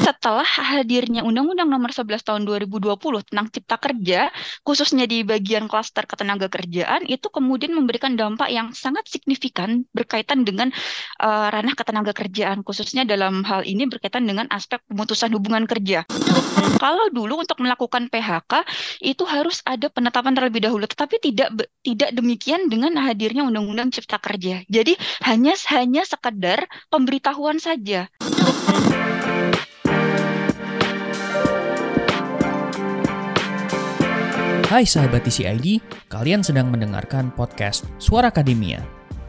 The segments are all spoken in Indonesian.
setelah hadirnya Undang-Undang Nomor 11 Tahun 2020 tentang Cipta Kerja, khususnya di bagian klaster ketenaga kerjaan, itu kemudian memberikan dampak yang sangat signifikan berkaitan dengan uh, ranah ketenaga kerjaan, khususnya dalam hal ini berkaitan dengan aspek pemutusan hubungan kerja. Kalau dulu untuk melakukan PHK itu harus ada penetapan terlebih dahulu, tetapi tidak tidak demikian dengan hadirnya Undang-Undang Cipta Kerja. Jadi hanya hanya sekedar pemberitahuan saja. Hai sahabat TCID, kalian sedang mendengarkan podcast Suara Akademia.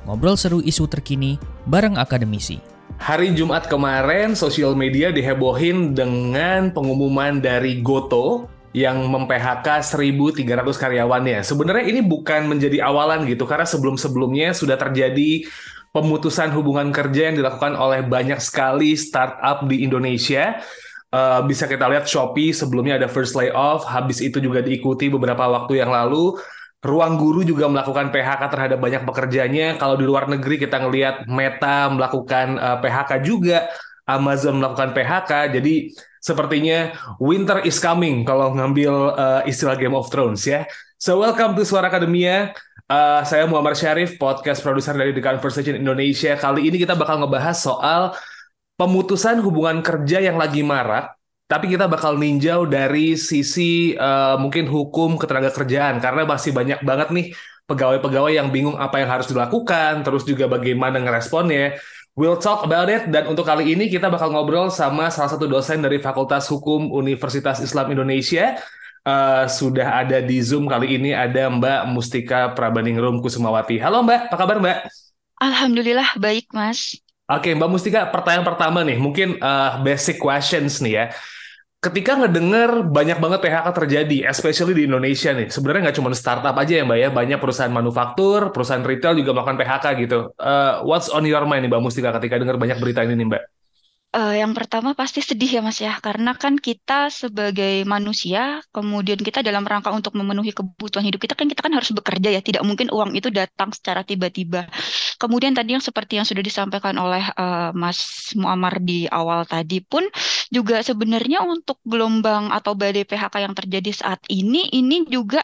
Ngobrol seru isu terkini bareng akademisi. Hari Jumat kemarin, sosial media dihebohin dengan pengumuman dari Goto yang mem-PHK 1.300 karyawannya. Sebenarnya ini bukan menjadi awalan gitu, karena sebelum-sebelumnya sudah terjadi pemutusan hubungan kerja yang dilakukan oleh banyak sekali startup di Indonesia Uh, bisa kita lihat Shopee sebelumnya ada first layoff, habis itu juga diikuti beberapa waktu yang lalu. Ruang Guru juga melakukan PHK terhadap banyak pekerjanya. Kalau di luar negeri kita ngelihat Meta melakukan uh, eh, PHK juga, Amazon melakukan PHK. Jadi sepertinya winter is coming kalau ngambil uh, istilah Game of Thrones ya. So welcome to Suara Akademia. Uh, saya Muhammad Syarif, podcast produser dari The Conversation Indonesia. Kali ini kita bakal ngebahas soal pemutusan hubungan kerja yang lagi marak, tapi kita bakal ninjau dari sisi uh, mungkin hukum ketenaga kerjaan karena masih banyak banget nih pegawai-pegawai yang bingung apa yang harus dilakukan, terus juga bagaimana ngeresponnya. We'll talk about it dan untuk kali ini kita bakal ngobrol sama salah satu dosen dari Fakultas Hukum Universitas Islam Indonesia. Uh, sudah ada di Zoom kali ini ada Mbak Mustika Prabaningrum Kusumawati. Halo Mbak, apa kabar Mbak? Alhamdulillah baik Mas. Oke, Mbak Mustika, pertanyaan pertama nih, mungkin uh, basic questions nih ya. Ketika ngedenger banyak banget PHK terjadi, especially di Indonesia nih, sebenarnya nggak cuma startup aja ya Mbak ya, banyak perusahaan manufaktur, perusahaan retail juga melakukan PHK gitu. Uh, what's on your mind nih Mbak Mustika ketika dengar banyak berita ini nih Mbak? Uh, yang pertama pasti sedih ya Mas ya, karena kan kita sebagai manusia, kemudian kita dalam rangka untuk memenuhi kebutuhan hidup kita kan kita kan harus bekerja ya, tidak mungkin uang itu datang secara tiba-tiba. Kemudian tadi yang seperti yang sudah disampaikan oleh uh, Mas Muammar di awal tadi pun juga sebenarnya untuk gelombang atau badai PHK yang terjadi saat ini, ini juga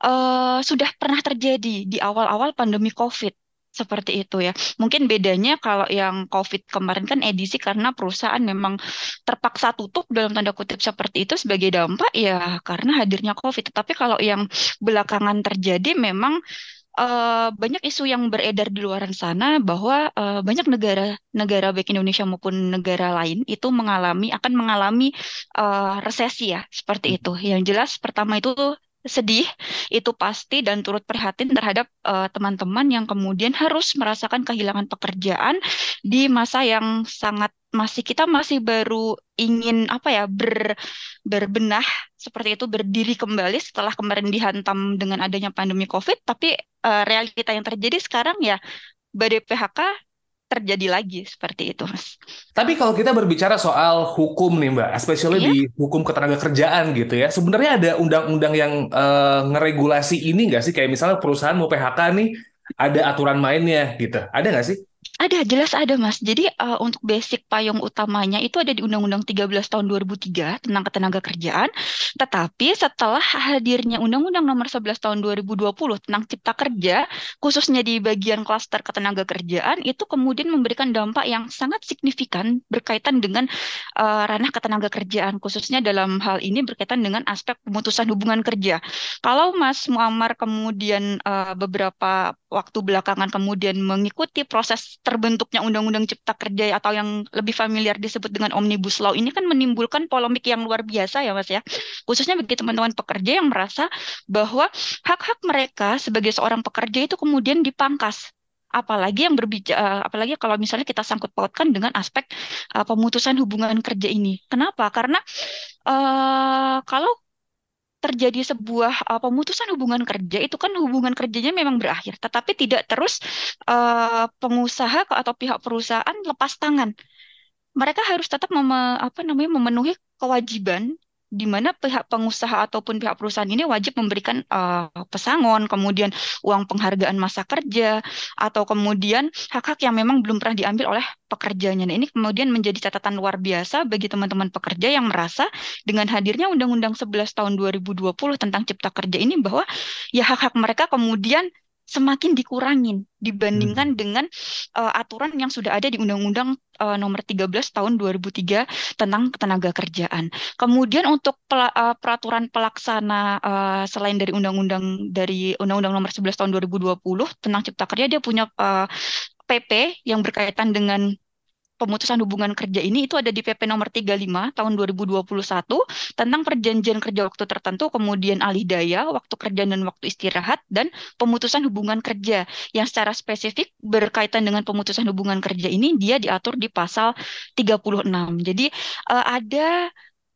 uh, sudah pernah terjadi di awal-awal pandemi COVID seperti itu ya. Mungkin bedanya kalau yang COVID kemarin kan edisi karena perusahaan memang terpaksa tutup dalam tanda kutip seperti itu sebagai dampak ya karena hadirnya COVID. Tapi kalau yang belakangan terjadi memang uh, banyak isu yang beredar di luar sana bahwa uh, banyak negara-negara baik Indonesia maupun negara lain itu mengalami akan mengalami uh, resesi ya seperti hmm. itu. Yang jelas pertama itu sedih itu pasti dan turut prihatin terhadap eh, teman-teman uh, yang kemudian harus merasakan kehilangan pekerjaan di masa yang sangat masih kita masih baru ingin apa ya ber berbenah seperti itu berdiri kembali setelah kemarin dihantam dengan adanya pandemi Covid. Tapi uh, realita yang terjadi sekarang ya badai PHK terjadi lagi seperti itu, Mas. Tapi kalau kita berbicara soal hukum nih, Mbak, especially iya. di hukum ketenaga kerjaan gitu ya, sebenarnya ada undang-undang yang uh, ngeregulasi ini nggak sih? Kayak misalnya perusahaan mau PHK nih, ada aturan mainnya gitu. Ada nggak sih? Ada, jelas ada Mas. Jadi uh, untuk basic payung utamanya itu ada di Undang-Undang 13 tahun 2003 tentang ketenaga kerjaan. Tetapi setelah hadirnya Undang-Undang Nomor 11 tahun 2020 tentang Cipta Kerja, khususnya di bagian klaster ketenaga kerjaan, itu kemudian memberikan dampak yang sangat signifikan berkaitan dengan uh, ranah ketenaga kerjaan, khususnya dalam hal ini berkaitan dengan aspek pemutusan hubungan kerja. Kalau Mas Muammar kemudian uh, beberapa waktu belakangan kemudian mengikuti proses terbentuknya Undang-Undang Cipta Kerja atau yang lebih familiar disebut dengan Omnibus Law ini kan menimbulkan polemik yang luar biasa ya Mas ya. Khususnya bagi teman-teman pekerja yang merasa bahwa hak-hak mereka sebagai seorang pekerja itu kemudian dipangkas apalagi yang berbicara apalagi kalau misalnya kita sangkut pautkan dengan aspek uh, pemutusan hubungan kerja ini. Kenapa? Karena uh, kalau terjadi sebuah uh, pemutusan hubungan kerja itu kan hubungan kerjanya memang berakhir, tetapi tidak terus uh, pengusaha atau pihak perusahaan lepas tangan. Mereka harus tetap mem apa namanya memenuhi kewajiban di mana pihak pengusaha ataupun pihak perusahaan ini wajib memberikan uh, pesangon, kemudian uang penghargaan masa kerja, atau kemudian hak-hak yang memang belum pernah diambil oleh pekerjanya. Nah, ini kemudian menjadi catatan luar biasa bagi teman-teman pekerja yang merasa dengan hadirnya Undang-Undang 11 tahun 2020 tentang Cipta Kerja ini bahwa ya hak-hak mereka kemudian semakin dikurangin dibandingkan hmm. dengan uh, aturan yang sudah ada di Undang-Undang uh, Nomor 13 Tahun 2003 tentang ketenaga kerjaan. Kemudian untuk pel uh, peraturan pelaksana uh, selain dari Undang-Undang dari Undang-Undang Nomor 11 Tahun 2020 tentang Cipta Kerja dia punya uh, PP yang berkaitan dengan pemutusan hubungan kerja ini itu ada di PP nomor 35 tahun 2021 tentang perjanjian kerja waktu tertentu, kemudian alih daya, waktu kerja dan waktu istirahat, dan pemutusan hubungan kerja yang secara spesifik berkaitan dengan pemutusan hubungan kerja ini dia diatur di pasal 36. Jadi uh, ada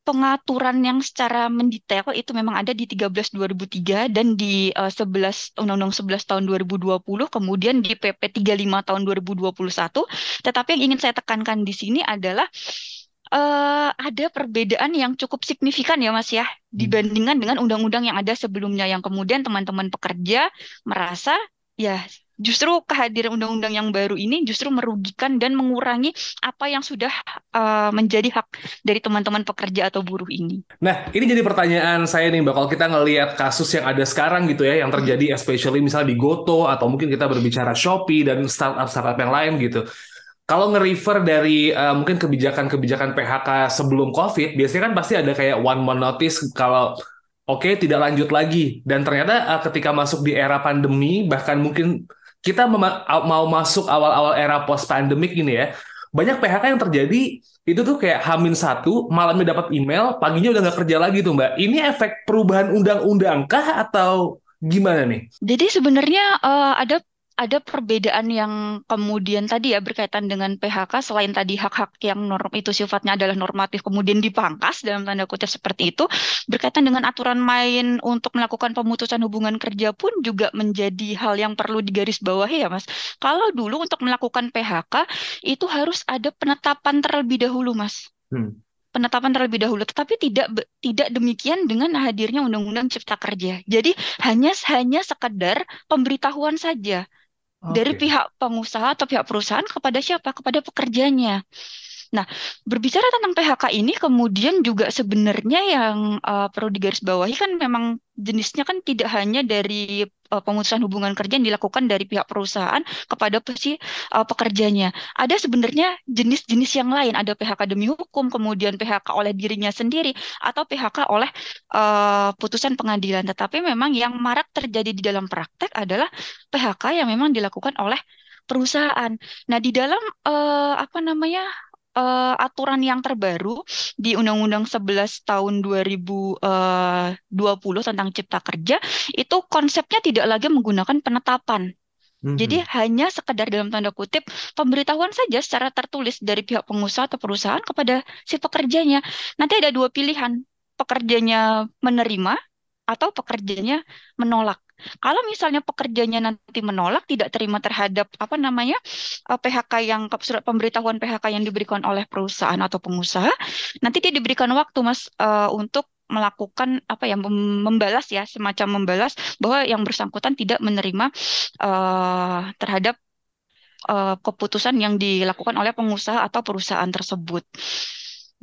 pengaturan yang secara mendetail itu memang ada di 13 2003 dan di uh, 11 Undang-Undang 11 tahun 2020 kemudian di PP 35 tahun 2021 tetapi yang ingin saya tekankan di sini adalah uh, ada perbedaan yang cukup signifikan ya Mas ya hmm. dibandingkan dengan undang-undang yang ada sebelumnya yang kemudian teman-teman pekerja merasa ya justru kehadiran undang-undang yang baru ini justru merugikan dan mengurangi apa yang sudah uh, menjadi hak dari teman-teman pekerja atau buruh ini. Nah, ini jadi pertanyaan saya nih, Mbak. Kalau kita ngelihat kasus yang ada sekarang gitu ya, yang terjadi especially misalnya di Goto atau mungkin kita berbicara Shopee dan startup-startup yang lain gitu. Kalau nge-refer dari uh, mungkin kebijakan-kebijakan PHK sebelum COVID, biasanya kan pasti ada kayak one month notice kalau oke tidak lanjut lagi. Dan ternyata uh, ketika masuk di era pandemi, bahkan mungkin kita mau masuk awal-awal era post pandemic ini ya, banyak PHK yang terjadi itu tuh kayak hamin satu, malamnya dapat email, paginya udah nggak kerja lagi tuh mbak. Ini efek perubahan undang-undang kah atau gimana nih? Jadi sebenarnya uh, ada ada perbedaan yang kemudian tadi ya berkaitan dengan PHK selain tadi hak-hak yang norm itu sifatnya adalah normatif kemudian dipangkas dalam tanda kutip seperti itu berkaitan dengan aturan main untuk melakukan pemutusan hubungan kerja pun juga menjadi hal yang perlu digarisbawahi ya Mas. Kalau dulu untuk melakukan PHK itu harus ada penetapan terlebih dahulu Mas. Hmm penetapan terlebih dahulu, tetapi tidak tidak demikian dengan hadirnya Undang-Undang Cipta Kerja. Jadi hanya hanya sekedar pemberitahuan saja dari pihak pengusaha atau pihak perusahaan kepada siapa? Kepada pekerjanya. Nah, berbicara tentang PHK ini kemudian juga sebenarnya yang uh, perlu digarisbawahi kan memang jenisnya kan tidak hanya dari uh, pemutusan hubungan kerja yang dilakukan dari pihak perusahaan kepada si uh, pekerjanya. Ada sebenarnya jenis-jenis yang lain, ada PHK demi hukum, kemudian PHK oleh dirinya sendiri atau PHK oleh uh, putusan pengadilan. Tetapi memang yang marak terjadi di dalam praktek adalah PHK yang memang dilakukan oleh perusahaan. Nah, di dalam uh, apa namanya uh, aturan yang terbaru di Undang-Undang 11 tahun 2020 eh, tentang Cipta Kerja itu konsepnya tidak lagi menggunakan penetapan. Mm-hmm. Jadi hanya sekedar dalam tanda kutip pemberitahuan saja secara tertulis dari pihak pengusaha atau perusahaan kepada si pekerjanya. Nanti ada dua pilihan, pekerjanya menerima atau pekerjanya menolak. Kalau misalnya pekerjanya nanti menolak, tidak terima terhadap apa namanya eh, PHK yang surat pemberitahuan PHK yang diberikan oleh perusahaan atau pengusaha, nanti dia diberikan waktu mas uh, untuk melakukan apa ya membalas ya semacam membalas bahwa yang bersangkutan tidak menerima uh, terhadap uh, keputusan yang dilakukan oleh pengusaha atau perusahaan tersebut.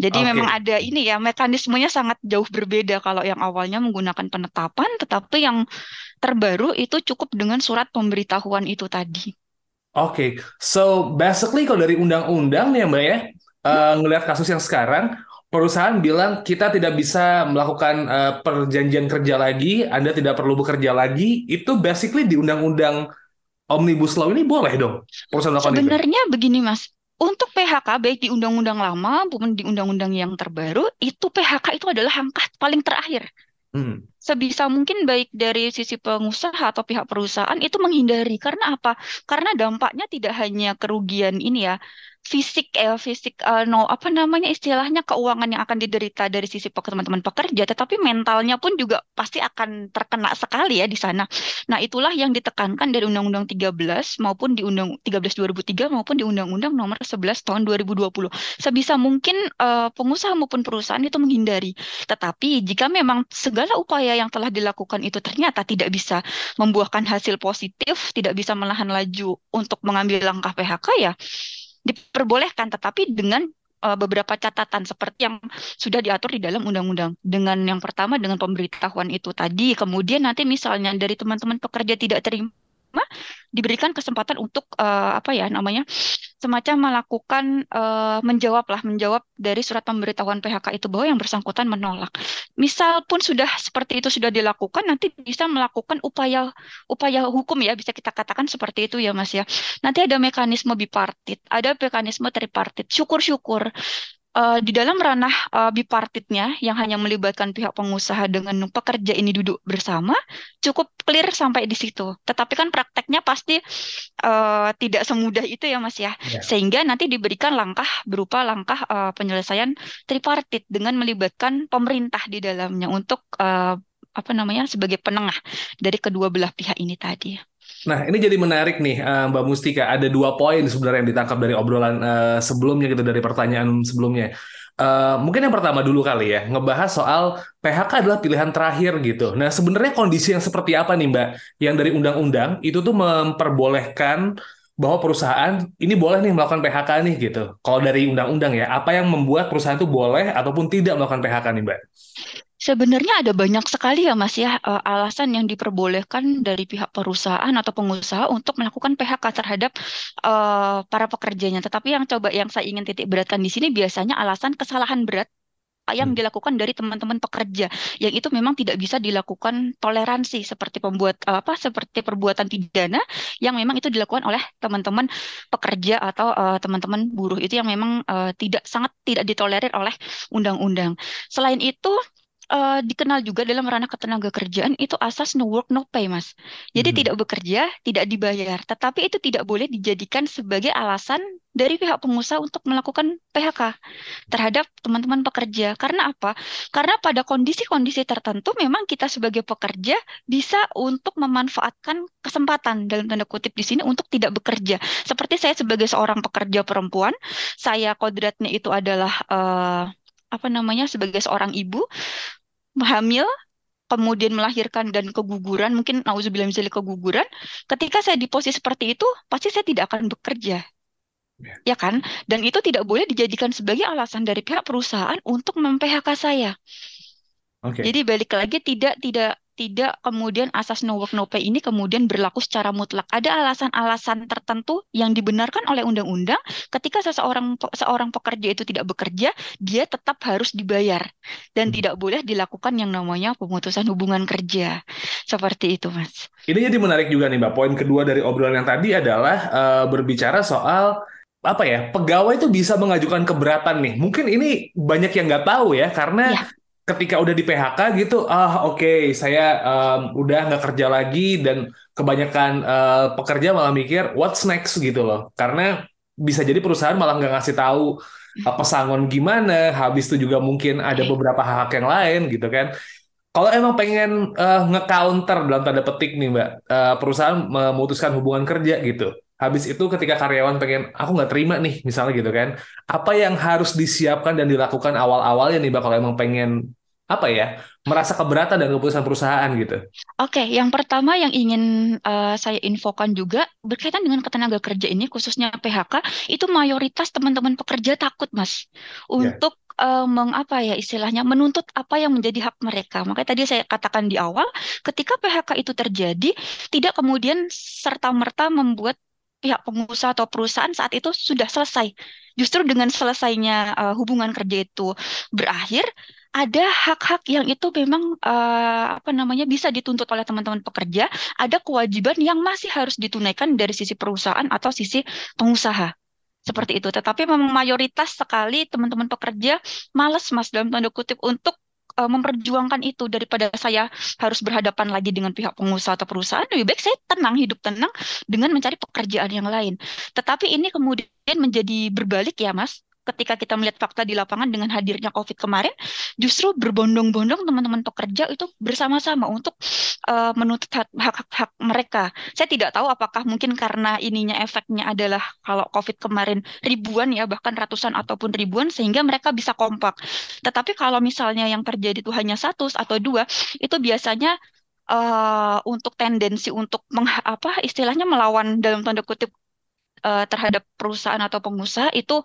Jadi okay. memang ada ini ya mekanismenya sangat jauh berbeda kalau yang awalnya menggunakan penetapan, tetapi yang terbaru itu cukup dengan surat pemberitahuan itu tadi. Oke, okay. so basically kalau dari undang-undang nih mbak ya, uh, ngelihat kasus yang sekarang, perusahaan bilang kita tidak bisa melakukan uh, perjanjian kerja lagi, Anda tidak perlu bekerja lagi, itu basically di undang-undang omnibus law ini boleh dong perusahaan melakukan Sebenarnya itu. begini mas, untuk PHK baik di undang-undang lama maupun di undang-undang yang terbaru itu PHK itu adalah angka paling terakhir. Hmm. Sebisa mungkin baik dari sisi pengusaha atau pihak perusahaan itu menghindari karena apa? Karena dampaknya tidak hanya kerugian ini ya fisik ya fisik uh, no apa namanya istilahnya keuangan yang akan diderita dari sisi teman-teman pekerja tetapi mentalnya pun juga pasti akan terkena sekali ya di sana. Nah, itulah yang ditekankan dari Undang-Undang 13 maupun di Undang 13 2003 maupun di Undang-Undang Nomor 11 tahun 2020. Sebisa mungkin uh, pengusaha maupun perusahaan itu menghindari. Tetapi jika memang segala upaya yang telah dilakukan itu ternyata tidak bisa membuahkan hasil positif, tidak bisa melahan laju untuk mengambil langkah PHK ya diperbolehkan tetapi dengan uh, beberapa catatan seperti yang sudah diatur di dalam undang-undang. Dengan yang pertama dengan pemberitahuan itu tadi, kemudian nanti misalnya dari teman-teman pekerja tidak terima diberikan kesempatan untuk uh, apa ya namanya semacam melakukan uh, menjawab lah menjawab dari surat pemberitahuan PHK itu bahwa yang bersangkutan menolak. Misal pun sudah seperti itu sudah dilakukan nanti bisa melakukan upaya upaya hukum ya bisa kita katakan seperti itu ya Mas ya. Nanti ada mekanisme bipartit, ada mekanisme tripartit. Syukur-syukur uh, di dalam ranah uh, bipartitnya yang hanya melibatkan pihak pengusaha dengan pekerja ini duduk bersama cukup clear sampai di situ. Tetapi kan prakteknya pasti uh, tidak semudah itu ya Mas ya. Yeah. Sehingga nanti diberikan langkah berupa langkah uh, penyelesaian tripartit dengan melibatkan pemerintah di dalamnya untuk uh, apa namanya sebagai penengah dari kedua belah pihak ini tadi. Nah, ini jadi menarik nih, uh, Mbak Mustika. Ada dua poin sebenarnya yang ditangkap dari obrolan uh, sebelumnya gitu, dari pertanyaan sebelumnya. Uh, mungkin yang pertama dulu kali ya, ngebahas soal PHK adalah pilihan terakhir gitu. Nah, sebenarnya kondisi yang seperti apa nih, Mbak? Yang dari undang-undang itu tuh memperbolehkan bahwa perusahaan ini boleh nih melakukan PHK nih gitu. Kalau dari undang-undang ya, apa yang membuat perusahaan itu boleh ataupun tidak melakukan PHK nih, Mbak? Sebenarnya ada banyak sekali ya Mas ya uh, alasan yang diperbolehkan dari pihak perusahaan atau pengusaha untuk melakukan PHK terhadap uh, para pekerjanya. Tetapi yang coba yang saya ingin titik beratkan di sini biasanya alasan kesalahan berat yang hmm. dilakukan dari teman-teman pekerja yang itu memang tidak bisa dilakukan toleransi seperti pembuat apa seperti perbuatan pidana yang memang itu dilakukan oleh teman-teman pekerja atau uh, teman-teman buruh itu yang memang uh, tidak sangat tidak ditolerir oleh undang-undang. Selain itu uh, dikenal juga dalam ranah ketenaga kerjaan itu asas no work no pay, Mas. Jadi hmm. tidak bekerja, tidak dibayar. Tetapi itu tidak boleh dijadikan sebagai alasan dari pihak pengusaha untuk melakukan PHK terhadap teman-teman pekerja. Karena apa? Karena pada kondisi-kondisi tertentu memang kita sebagai pekerja bisa untuk memanfaatkan kesempatan dalam tanda kutip di sini untuk tidak bekerja. Seperti saya sebagai seorang pekerja perempuan, saya kodratnya itu adalah uh, apa namanya sebagai seorang ibu hamil kemudian melahirkan dan keguguran, mungkin nauzubillah misalnya keguguran, ketika saya di posisi seperti itu, pasti saya tidak akan bekerja. Ya. ya kan? Dan itu tidak boleh dijadikan sebagai alasan dari pihak perusahaan untuk mem-PHK saya. Okay. Jadi balik lagi tidak tidak tidak kemudian asas no work no pay ini kemudian berlaku secara mutlak. Ada alasan-alasan tertentu yang dibenarkan oleh undang-undang ketika seseorang seorang pekerja itu tidak bekerja, dia tetap harus dibayar dan hmm. tidak boleh dilakukan yang namanya pemutusan hubungan kerja. Seperti itu, Mas. Ini jadi menarik juga nih, Mbak. Poin kedua dari obrolan yang tadi adalah uh, berbicara soal apa ya pegawai itu bisa mengajukan keberatan nih mungkin ini banyak yang nggak tahu ya karena ya ketika udah di PHK gitu, ah oke okay, saya um, udah nggak kerja lagi dan kebanyakan uh, pekerja malah mikir what's next gitu loh, karena bisa jadi perusahaan malah nggak ngasih tahu uh, pesangon gimana, habis itu juga mungkin ada beberapa hak, -hak yang lain gitu kan. Kalau emang pengen uh, nge-counter dalam tanda petik nih mbak, uh, perusahaan memutuskan hubungan kerja gitu. Habis itu ketika karyawan pengen, aku nggak terima nih, misalnya gitu kan. Apa yang harus disiapkan dan dilakukan awal-awalnya nih mbak kalau emang pengen apa ya merasa keberatan dengan keputusan perusahaan gitu. Oke, yang pertama yang ingin uh, saya infokan juga berkaitan dengan ketenaga kerja ini khususnya PHK itu mayoritas teman-teman pekerja takut mas ya. untuk yeah. uh, mengapa ya istilahnya menuntut apa yang menjadi hak mereka. Makanya tadi saya katakan di awal ketika PHK itu terjadi tidak kemudian serta merta membuat pihak pengusaha atau perusahaan saat itu sudah selesai. Justru dengan selesainya uh, hubungan kerja itu berakhir, ada hak-hak yang itu memang uh, apa namanya bisa dituntut oleh teman-teman pekerja, ada kewajiban yang masih harus ditunaikan dari sisi perusahaan atau sisi pengusaha. Seperti itu. Tetapi memang mayoritas sekali teman-teman pekerja malas Mas dalam tanda kutip untuk uh, memperjuangkan itu daripada saya harus berhadapan lagi dengan pihak pengusaha atau perusahaan, lebih baik saya tenang, hidup tenang dengan mencari pekerjaan yang lain. Tetapi ini kemudian menjadi berbalik ya, Mas ketika kita melihat fakta di lapangan dengan hadirnya COVID kemarin, justru berbondong-bondong teman-teman pekerja itu bersama-sama untuk uh, menuntut hak-hak mereka. Saya tidak tahu apakah mungkin karena ininya efeknya adalah kalau COVID kemarin ribuan ya, bahkan ratusan ataupun ribuan, sehingga mereka bisa kompak. Tetapi kalau misalnya yang terjadi itu hanya satu atau dua, itu biasanya uh, untuk tendensi untuk meng, apa istilahnya melawan dalam tanda kutip uh, terhadap perusahaan atau pengusaha itu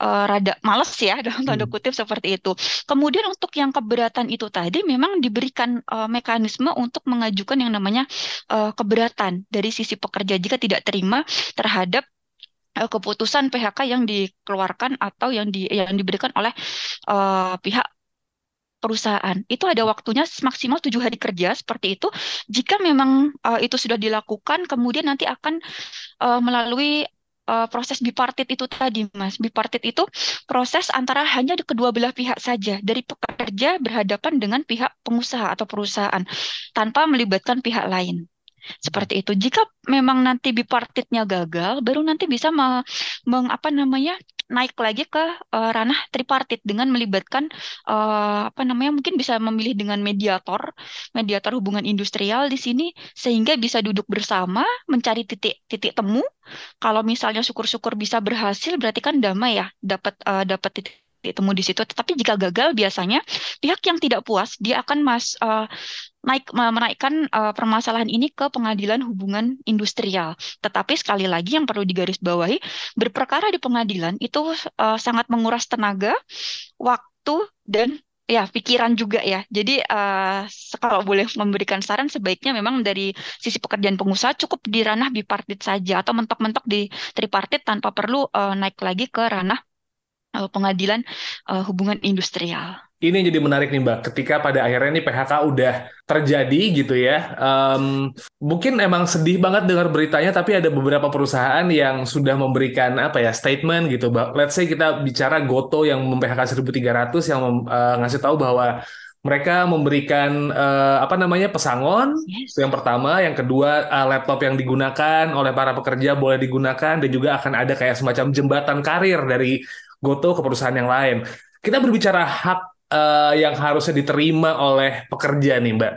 uh, rada males ya dalam tanda hmm. kutip seperti itu. Kemudian untuk yang keberatan itu tadi memang diberikan uh, mekanisme untuk mengajukan yang namanya uh, keberatan dari sisi pekerja jika tidak terima terhadap keputusan PHK yang dikeluarkan atau yang di yang diberikan oleh uh, pihak perusahaan itu ada waktunya maksimal tujuh hari kerja seperti itu jika memang uh, itu sudah dilakukan kemudian nanti akan uh, melalui uh, proses bipartit itu tadi, Mas. Bipartit itu proses antara hanya kedua belah pihak saja, dari pekerja berhadapan dengan pihak pengusaha atau perusahaan, tanpa melibatkan pihak lain. Seperti itu. Jika memang nanti bipartitnya gagal, baru nanti bisa me, meng, apa namanya naik lagi ke uh, ranah tripartit dengan melibatkan uh, apa namanya mungkin bisa memilih dengan mediator, mediator hubungan industrial di sini sehingga bisa duduk bersama mencari titik titik temu. Kalau misalnya syukur-syukur bisa berhasil berarti kan damai ya, dapat uh, dapat titik temu di situ. Tetapi jika gagal biasanya pihak yang tidak puas dia akan mas uh, naik menaikkan uh, permasalahan ini ke pengadilan hubungan industrial. Tetapi sekali lagi yang perlu digarisbawahi berperkara di pengadilan itu uh, sangat menguras tenaga, waktu dan ya pikiran juga ya. Jadi uh, kalau boleh memberikan saran sebaiknya memang dari sisi pekerjaan pengusaha cukup di ranah bipartit saja atau mentok-mentok di tripartit tanpa perlu uh, naik lagi ke ranah uh, pengadilan uh, hubungan industrial. Ini yang jadi menarik nih Mbak, ketika pada akhirnya nih PHK udah terjadi gitu ya, um, mungkin emang sedih banget dengar beritanya, tapi ada beberapa perusahaan yang sudah memberikan apa ya statement gitu, Mbak. Let's say kita bicara Goto yang mem-PHK 1.300 yang uh, ngasih tahu bahwa mereka memberikan uh, apa namanya pesangon yes. yang pertama, yang kedua uh, laptop yang digunakan oleh para pekerja boleh digunakan dan juga akan ada kayak semacam jembatan karir dari Goto ke perusahaan yang lain. Kita berbicara hak uh, yang harusnya diterima oleh pekerja nih, Mbak.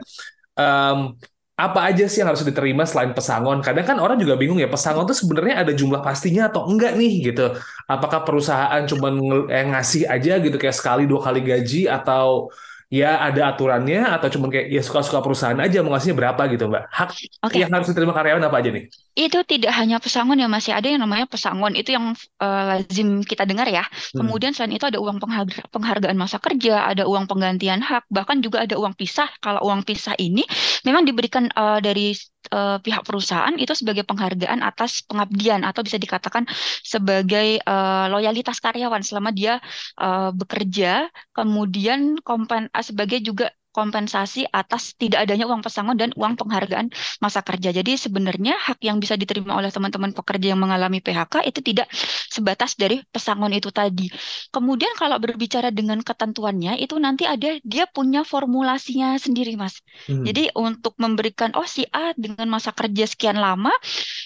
Um, apa aja sih yang harus diterima selain pesangon? Kadang kan orang juga bingung ya, pesangon itu sebenarnya ada jumlah pastinya atau enggak nih gitu. Apakah perusahaan cuma ng eh, ngasih aja gitu kayak sekali dua kali gaji atau ya ada aturannya atau cuma kayak ya suka-suka perusahaan aja mau ngasihnya berapa gitu Mbak? Hak okay. yang harus diterima karyawan apa aja nih? Itu tidak hanya pesangon ya masih ada yang namanya pesangon itu yang uh, lazim kita dengar ya. Hmm. Kemudian selain itu ada uang penghargaan masa kerja, ada uang penggantian hak, bahkan juga ada uang pisah. Kalau uang pisah ini memang diberikan uh, dari uh, pihak perusahaan itu sebagai penghargaan atas pengabdian atau bisa dikatakan sebagai uh, loyalitas karyawan selama dia uh, bekerja, kemudian kompen sebagai juga kompensasi atas tidak adanya uang pesangon dan uang penghargaan masa kerja. Jadi sebenarnya hak yang bisa diterima oleh teman-teman pekerja yang mengalami PHK itu tidak sebatas dari pesangon itu tadi. Kemudian kalau berbicara dengan ketentuannya itu nanti ada dia punya formulasinya sendiri, Mas. Hmm. Jadi untuk memberikan oh si A dengan masa kerja sekian lama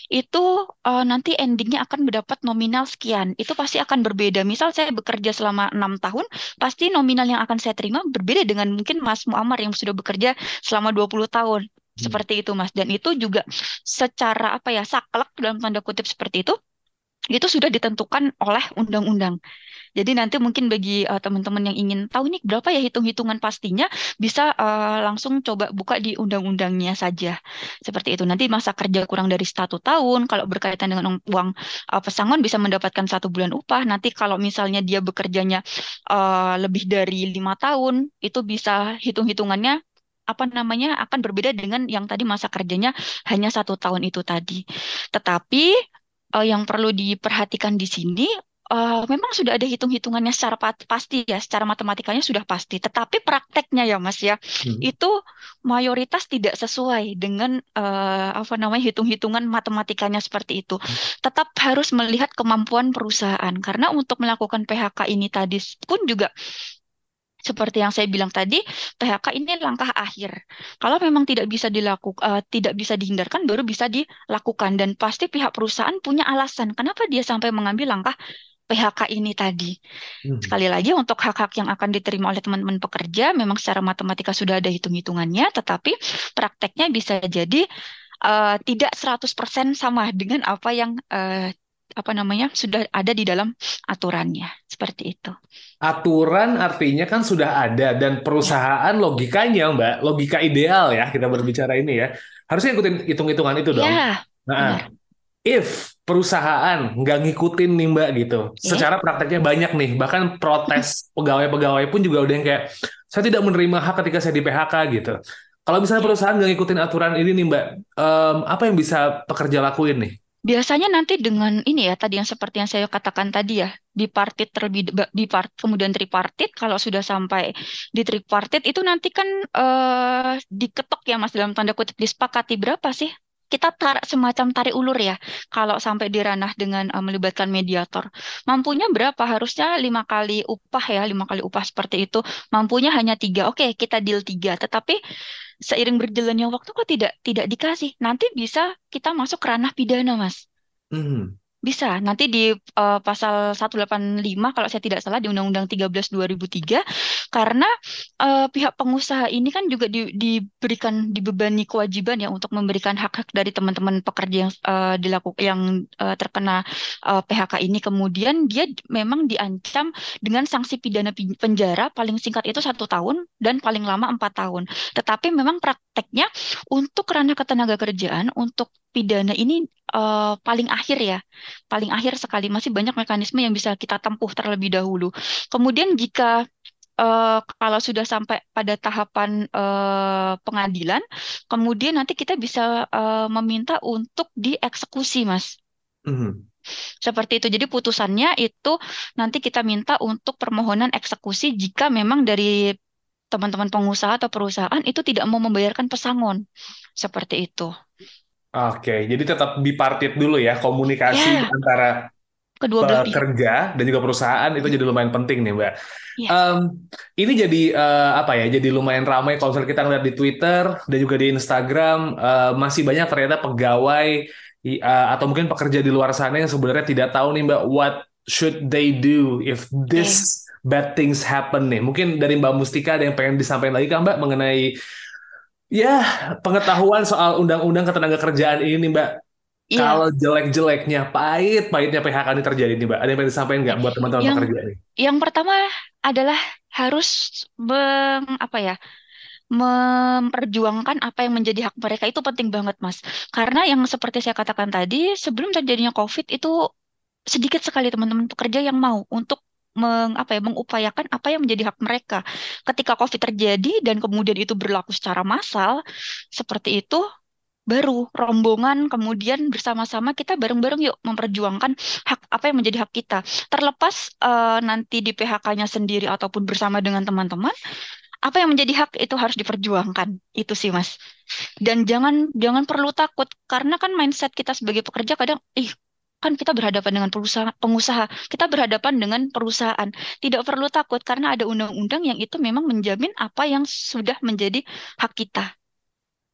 itu uh, nanti endingnya akan mendapat nominal sekian. Itu pasti akan berbeda. Misal saya bekerja selama enam tahun, pasti nominal yang akan saya terima berbeda dengan mungkin Mas Muammar yang sudah bekerja selama 20 tahun. Hmm. Seperti itu Mas. Dan itu juga secara apa ya saklek dalam tanda kutip seperti itu itu sudah ditentukan oleh undang-undang. Jadi nanti mungkin bagi uh, teman-teman yang ingin tahu nih berapa ya hitung-hitungan pastinya bisa uh, langsung coba buka di undang-undangnya saja. Seperti itu. Nanti masa kerja kurang dari satu tahun, kalau berkaitan dengan uang uh, pesangon bisa mendapatkan satu bulan upah. Nanti kalau misalnya dia bekerjanya uh, lebih dari lima tahun, itu bisa hitung-hitungannya apa namanya akan berbeda dengan yang tadi masa kerjanya hanya satu tahun itu tadi. Tetapi uh, yang perlu diperhatikan di sini uh, memang sudah ada hitung-hitungannya secara pasti ya, secara matematikanya sudah pasti. Tetapi prakteknya ya Mas ya, hmm. itu mayoritas tidak sesuai dengan uh, apa namanya hitung-hitungan matematikanya seperti itu. Hmm. Tetap harus melihat kemampuan perusahaan karena untuk melakukan PHK ini tadi pun juga seperti yang saya bilang tadi, PHK ini langkah akhir. Kalau memang tidak bisa dilakukan, uh, tidak bisa dihindarkan, baru bisa dilakukan. Dan pasti pihak perusahaan punya alasan kenapa dia sampai mengambil langkah PHK ini tadi. Hmm. Sekali lagi untuk hak-hak yang akan diterima oleh teman-teman pekerja memang secara matematika sudah ada hitung-hitungannya tetapi prakteknya bisa jadi uh, tidak 100% sama dengan apa yang uh, apa namanya sudah ada di dalam aturannya seperti itu. Aturan artinya kan sudah ada dan perusahaan ya. logikanya Mbak, logika ideal ya kita berbicara ini ya. Harusnya ikutin hitung-hitungan itu dong. Ya, nah, benar. if perusahaan nggak ngikutin nih mbak gitu. Yeah. Secara prakteknya banyak nih, bahkan protes pegawai-pegawai pun juga udah yang kayak saya tidak menerima hak ketika saya di PHK gitu. Kalau misalnya perusahaan nggak ngikutin aturan ini nih mbak, um, apa yang bisa pekerja lakuin nih? Biasanya nanti dengan ini ya tadi yang seperti yang saya katakan tadi ya bipartit terlebih bipart kemudian tripartit kalau sudah sampai di tripartit itu nanti kan uh, diketok ya mas dalam tanda kutip disepakati berapa sih kita tar semacam tarik ulur ya kalau sampai di ranah dengan uh, melibatkan mediator. Mampunya berapa? Harusnya lima kali upah ya lima kali upah seperti itu. Mampunya hanya tiga. Oke kita deal tiga. Tetapi seiring berjalannya waktu kok tidak tidak dikasih. Nanti bisa kita masuk ranah pidana mas. Hmm. Bisa, nanti di uh, pasal 185 kalau saya tidak salah di Undang-Undang 13 2003 karena uh, pihak pengusaha ini kan juga di, diberikan dibebani kewajiban ya untuk memberikan hak-hak dari teman-teman pekerja yang uh, dilakukan yang uh, terkena uh, PHK ini kemudian dia memang diancam dengan sanksi pidana penjara paling singkat itu satu tahun dan paling lama empat tahun. Tetapi memang prakteknya untuk ranah ketenaga kerjaan untuk pidana ini uh, paling akhir ya, paling akhir sekali masih banyak mekanisme yang bisa kita tempuh terlebih dahulu. Kemudian jika uh, kalau sudah sampai pada tahapan uh, pengadilan, kemudian nanti kita bisa uh, meminta untuk dieksekusi, mas. Mm-hmm. Seperti itu. Jadi putusannya itu nanti kita minta untuk permohonan eksekusi jika memang dari teman-teman pengusaha atau perusahaan itu tidak mau membayarkan pesangon. Seperti itu. Oke, jadi tetap bipartit dulu ya komunikasi yeah. antara kedua belah pekerja dan juga perusahaan itu jadi lumayan penting nih mbak. Yes. Iya. Um, ini jadi uh, apa ya? Jadi lumayan ramai kalau kita ngeliat di Twitter dan juga di Instagram uh, masih banyak ternyata pegawai uh, atau mungkin pekerja di luar sana yang sebenarnya tidak tahu nih mbak what should they do if this okay. bad things happen nih. Mungkin dari mbak Mustika ada yang pengen disampaikan lagi kan mbak mengenai Ya, pengetahuan soal undang-undang ketenaga kerjaan ini, Mbak. Iya. Kalau jelek-jeleknya, pahit-pahitnya PHK ini terjadi nih, Mbak. Ada yang pengen disampaikan nggak buat teman-teman yang, pekerja ini? Yang pertama adalah harus meng, apa ya, memperjuangkan apa yang menjadi hak mereka itu penting banget, Mas. Karena yang seperti saya katakan tadi, sebelum terjadinya COVID itu sedikit sekali teman-teman pekerja yang mau untuk meng, apa ya, mengupayakan apa yang menjadi hak mereka. Ketika COVID terjadi dan kemudian itu berlaku secara massal, seperti itu, baru rombongan kemudian bersama-sama kita bareng-bareng yuk memperjuangkan hak apa yang menjadi hak kita. Terlepas uh, nanti di PHK-nya sendiri ataupun bersama dengan teman-teman, apa yang menjadi hak itu harus diperjuangkan. Itu sih, Mas. Dan jangan jangan perlu takut karena kan mindset kita sebagai pekerja kadang ih kan kita berhadapan dengan perusahaan, pengusaha, kita berhadapan dengan perusahaan. Tidak perlu takut karena ada undang-undang yang itu memang menjamin apa yang sudah menjadi hak kita.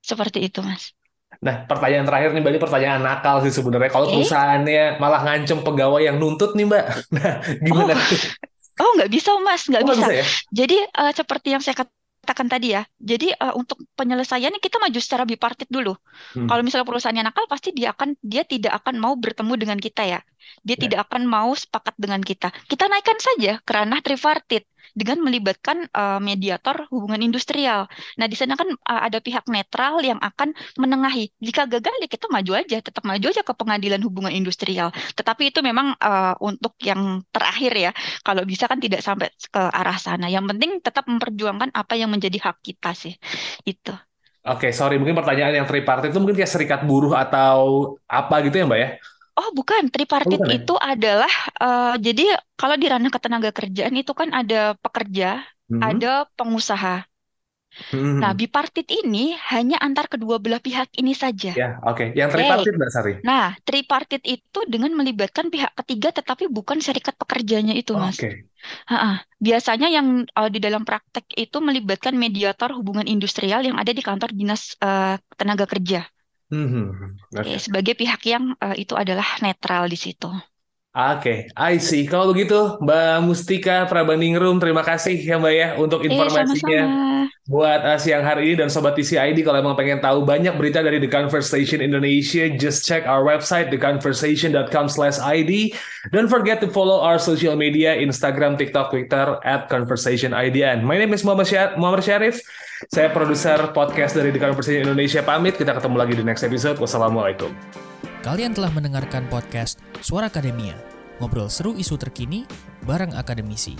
Seperti itu, Mas. Nah, pertanyaan terakhir nih, Mbak, ini pertanyaan nakal sih sebenarnya. Kalau okay. perusahaannya malah ngancem pegawai yang nuntut nih, Mbak. Nah, gimana? Oh, oh nggak bisa, Mas. Nggak oh, bisa. bisa ya? Jadi, uh, seperti yang saya katakan katakan tadi ya. Jadi uh, untuk penyelesaiannya kita maju secara bipartit dulu. Hmm. Kalau misalnya perusahaannya nakal pasti dia akan dia tidak akan mau bertemu dengan kita ya. Dia ya. tidak akan mau sepakat dengan kita. Kita naikkan saja ke ranah tripartit dengan melibatkan uh, mediator hubungan industrial. Nah, di sana kan uh, ada pihak netral yang akan menengahi. Jika gagal ya kita maju aja, tetap maju aja ke pengadilan hubungan industrial. Tetapi itu memang uh, untuk yang terakhir ya. Kalau bisa kan tidak sampai ke arah sana. Yang penting tetap memperjuangkan apa yang menjadi hak kita sih. Itu. Oke, okay, sorry. Mungkin pertanyaan yang tripartit itu mungkin kayak serikat buruh atau apa gitu ya, Mbak ya? Oh bukan, tripartit bukan, ya? itu adalah uh, jadi kalau di ranah ketenaga kerjaan itu kan ada pekerja, hmm. ada pengusaha. Hmm. Nah, bipartit ini hanya antar kedua belah pihak ini saja. Ya, oke. Okay. Yang tripartit, Mbak Sari? Nah, tripartit itu dengan melibatkan pihak ketiga tetapi bukan serikat pekerjanya itu, Mas. Oke. Okay. Biasanya yang uh, di dalam praktek itu melibatkan mediator hubungan industrial yang ada di kantor dinas uh, tenaga kerja. Hmm. Okay. Sebagai pihak yang uh, itu adalah netral di situ. Oke, okay, I see. Kalau begitu, Mbak Mustika Prabaningrum, terima kasih ya Mbak ya untuk eh, informasinya. Eh, buat uh, siang hari ini dan Sobat TCID kalau emang pengen tahu banyak berita dari The Conversation Indonesia, just check our website theconversation.com slash ID. Don't forget to follow our social media, Instagram, TikTok, Twitter, at ConversationIDN. My name is Muhammad, Syar Muhammad Syarif. Saya produser podcast dari The Conversation Indonesia. Pamit, kita ketemu lagi di next episode. Wassalamualaikum. Kalian telah mendengarkan podcast Suara Akademia, ngobrol seru isu terkini bareng akademisi.